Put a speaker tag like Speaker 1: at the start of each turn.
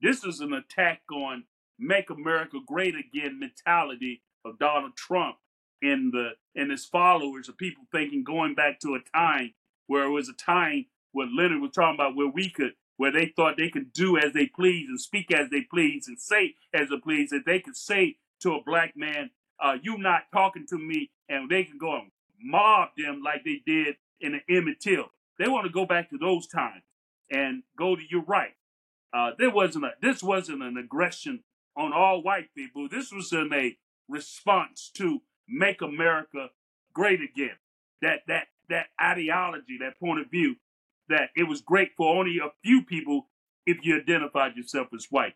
Speaker 1: This is an attack on "Make America Great Again" mentality of Donald Trump and the and his followers, of people thinking going back to a time where it was a time what Leonard was talking about, where we could, where they thought they could do as they please and speak as they please and say as they please, that they could say to a black man, uh, "You not talking to me," and they can go and mob them like they did in the Emmett Till. They want to go back to those times and go to your right. Uh, there wasn't a, this wasn't an aggression on all white people. This was in a response to make America great again. That that that ideology, that point of view, that it was great for only a few people if you identified yourself as white.